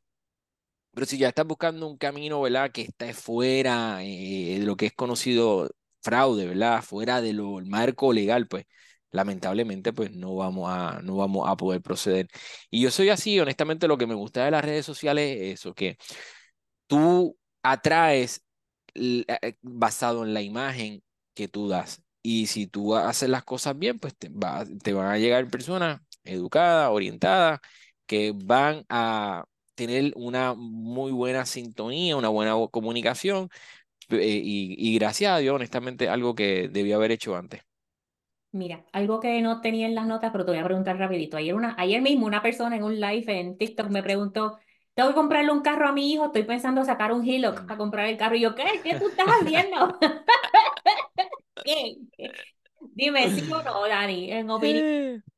Pero si ya estás buscando un camino, ¿verdad? Que está fuera eh, de lo que es conocido fraude, ¿verdad? Fuera del marco legal, pues lamentablemente pues no vamos a, no vamos a poder proceder. Y yo soy así, honestamente lo que me gusta de las redes sociales es eso, que tú atraes eh, eh, basado en la imagen que tú das. Y si tú haces las cosas bien, pues te, va, te van a llegar personas educada, orientada, que van a tener una muy buena sintonía, una buena comunicación eh, y, y gracias a Dios, honestamente, algo que debía haber hecho antes. Mira, algo que no tenía en las notas, pero te voy a preguntar rapidito. Ayer, una, ayer mismo una persona en un live en TikTok me preguntó, tengo que comprarle un carro a mi hijo, estoy pensando sacar un Hillock a comprar el carro. Y yo, ¿qué? ¿Qué tú estás haciendo? ¿Qué? Dime, ¿sí o no, Dani? En opinión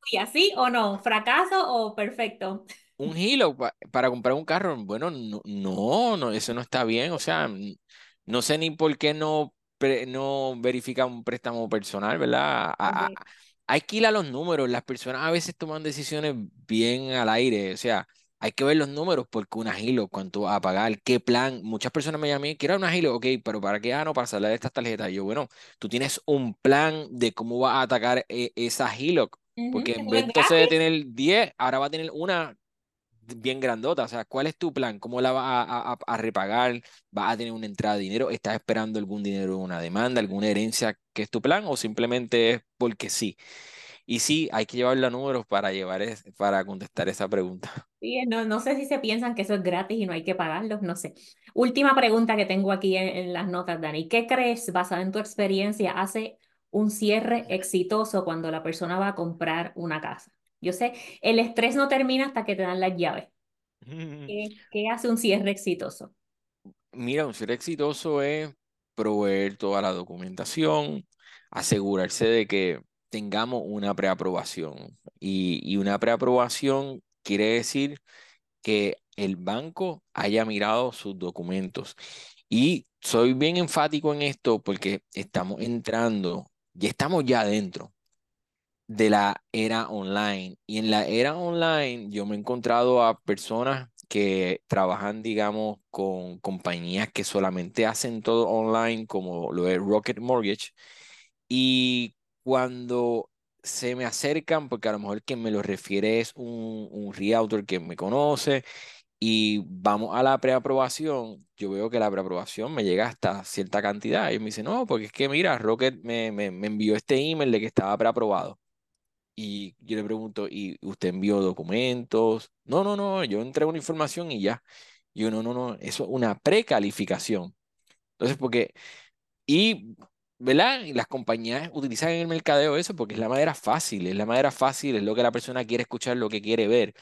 tuya, ¿sí o no? ¿Fracaso o perfecto? Un Hillock para comprar un carro, bueno, no, no, no, eso no está bien. O sea, no sé ni por qué no no verifica un préstamo personal, ¿verdad? hay que ir a los números. Las personas a veces toman decisiones bien al aire. O sea, hay que ver los números porque una Hilo, cuánto va a pagar, qué plan. Muchas personas me llaman, quiero una Hilo, ok, pero ¿para qué? Ah, no, para salir de estas tarjetas. yo, bueno, tú tienes un plan de cómo va a atacar eh, esa Hilo. Porque en vez entonces de tener 10, ahora va a tener una bien grandota. O sea, ¿cuál es tu plan? ¿Cómo la vas a, a, repagar? ¿Vas a tener una entrada de dinero? ¿Estás esperando algún dinero, una demanda, alguna herencia que es tu plan? ¿O simplemente es porque sí? Y sí, hay que llevarlo a números para, llevar para contestar esa pregunta. Sí, no, no sé si se piensan que eso es gratis y no hay que pagarlo, no sé. Última pregunta que tengo aquí en, en las notas, Dani. ¿Qué crees, basado en tu experiencia, hace un cierre exitoso cuando la persona va a comprar una casa? Yo sé, el estrés no termina hasta que te dan las llaves. ¿Qué, hace un cierre exitoso? Mira, un cierre exitoso es proveer toda la documentación, asegurarse de que tengamos una preaprobación. Y, y una preaprobación quiere decir que el banco haya mirado sus documentos. Y soy bien enfático en esto porque estamos entrando, ya estamos ya adentro de la era online. Y en la era online yo me he encontrado a personas que trabajan, digamos, con compañías que solamente hacen todo online, como lo es Rocket Mortgage. Y cuando se me acercan, porque a lo mejor quien me lo refiere es un, un realtor que me conoce, y vamos a la preaprobación, yo veo que la preaprobación me llega hasta cierta cantidad. Y me dice, no, porque es que mira, Rocket me, me, me envió este email de que estaba preaprobado. Y yo le pregunto, ¿y usted envió documentos? No, no, no, yo entrego una información y ya. Yo, no, no, no, eso es una precalificación. Entonces, porque, y, ¿verdad? las compañías utilizan en el mercadeo eso porque es la manera fácil, es la manera fácil, es lo que la persona quiere escuchar, lo que quiere ver.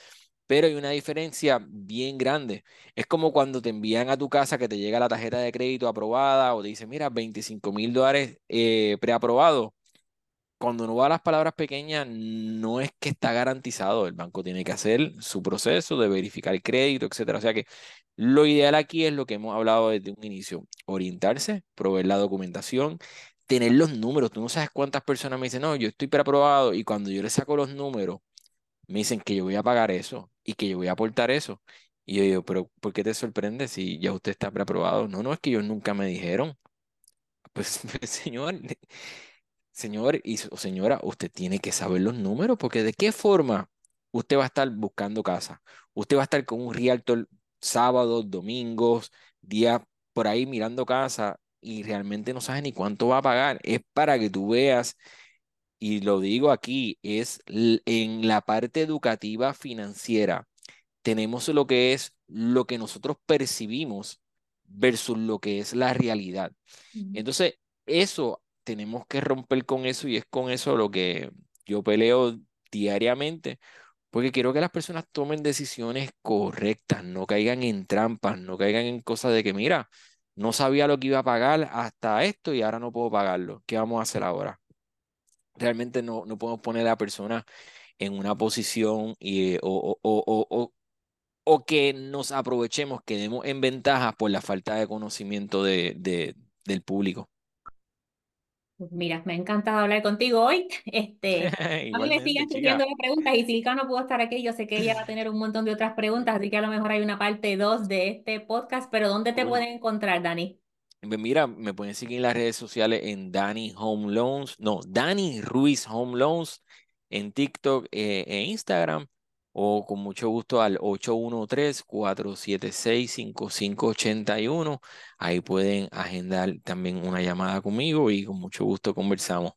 Pero hay una diferencia bien grande. Es como cuando te envían a tu casa que te llega la tarjeta de crédito aprobada o te dicen, mira, 25 mil dólares eh, preaprobado cuando uno va a las palabras pequeñas, no es que está garantizado. El banco tiene que hacer su proceso de verificar el crédito, etcétera. O sea que lo ideal aquí es lo que hemos hablado desde un inicio: orientarse, proveer la documentación, tener los números. Tú no sabes cuántas personas me dicen, no, yo estoy preaprobado. Y cuando yo le saco los números, me dicen que yo voy a pagar eso y que yo voy a aportar eso. Y yo digo, pero ¿por qué te sorprende si ya usted está preaprobado? No, no, es que ellos nunca me dijeron. Pues, señor, señor y, o señora, usted tiene que saber los números, porque de qué forma usted va a estar buscando casa. Usted va a estar con un realtor sábados, domingos, días por ahí mirando casa y realmente no sabe ni cuánto va a pagar. Es para que tú veas, y lo digo aquí, es en la parte educativa financiera. Tenemos lo que es lo que nosotros percibimos versus lo que es la realidad. Entonces, eso tenemos que romper con eso y es con eso lo que yo peleo diariamente, porque quiero que las personas tomen decisiones correctas, no caigan en trampas, no caigan en cosas de que, mira, no sabía lo que iba a pagar hasta esto y ahora no puedo pagarlo. ¿Qué vamos a hacer ahora? Realmente no, no podemos poner a la persona en una posición y, o, o, o, que nos aprovechemos, quedemos en ventaja por la falta de conocimiento de, del público. Mira, me ha encantado hablar contigo hoy. Este, a mí me siguen surgiendo las preguntas y Silka no pudo estar aquí, yo sé que ella va a tener un montón de otras preguntas, así que a lo mejor hay una parte 2 de este podcast, pero ¿dónde te pueden encontrar, Dani? Pues mira, me pueden seguir en las redes sociales en Dani Home Loans, no, Dani Ruiz Home Loans en TikTok eh, e Instagram o con mucho gusto al 813-476-5581. Ahí pueden agendar también una llamada conmigo y con mucho gusto conversamos.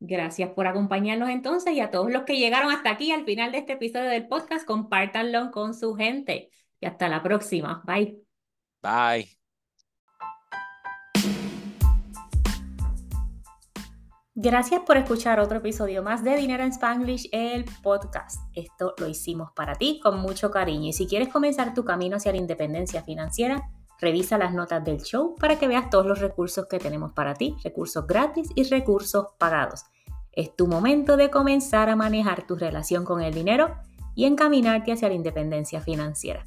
Gracias por acompañarnos entonces y a todos los que llegaron hasta aquí al final de este episodio del podcast, compártanlo con su gente. Y hasta la próxima. Bye. Bye. Gracias por escuchar otro episodio más de Dinero en Spanglish, el podcast. Esto lo hicimos para ti con mucho cariño y si quieres comenzar tu camino hacia la independencia financiera, revisa las notas del show para que veas todos los recursos que tenemos para ti, recursos gratis y recursos pagados. Es tu momento de comenzar a manejar tu relación con el dinero y encaminarte hacia la independencia financiera.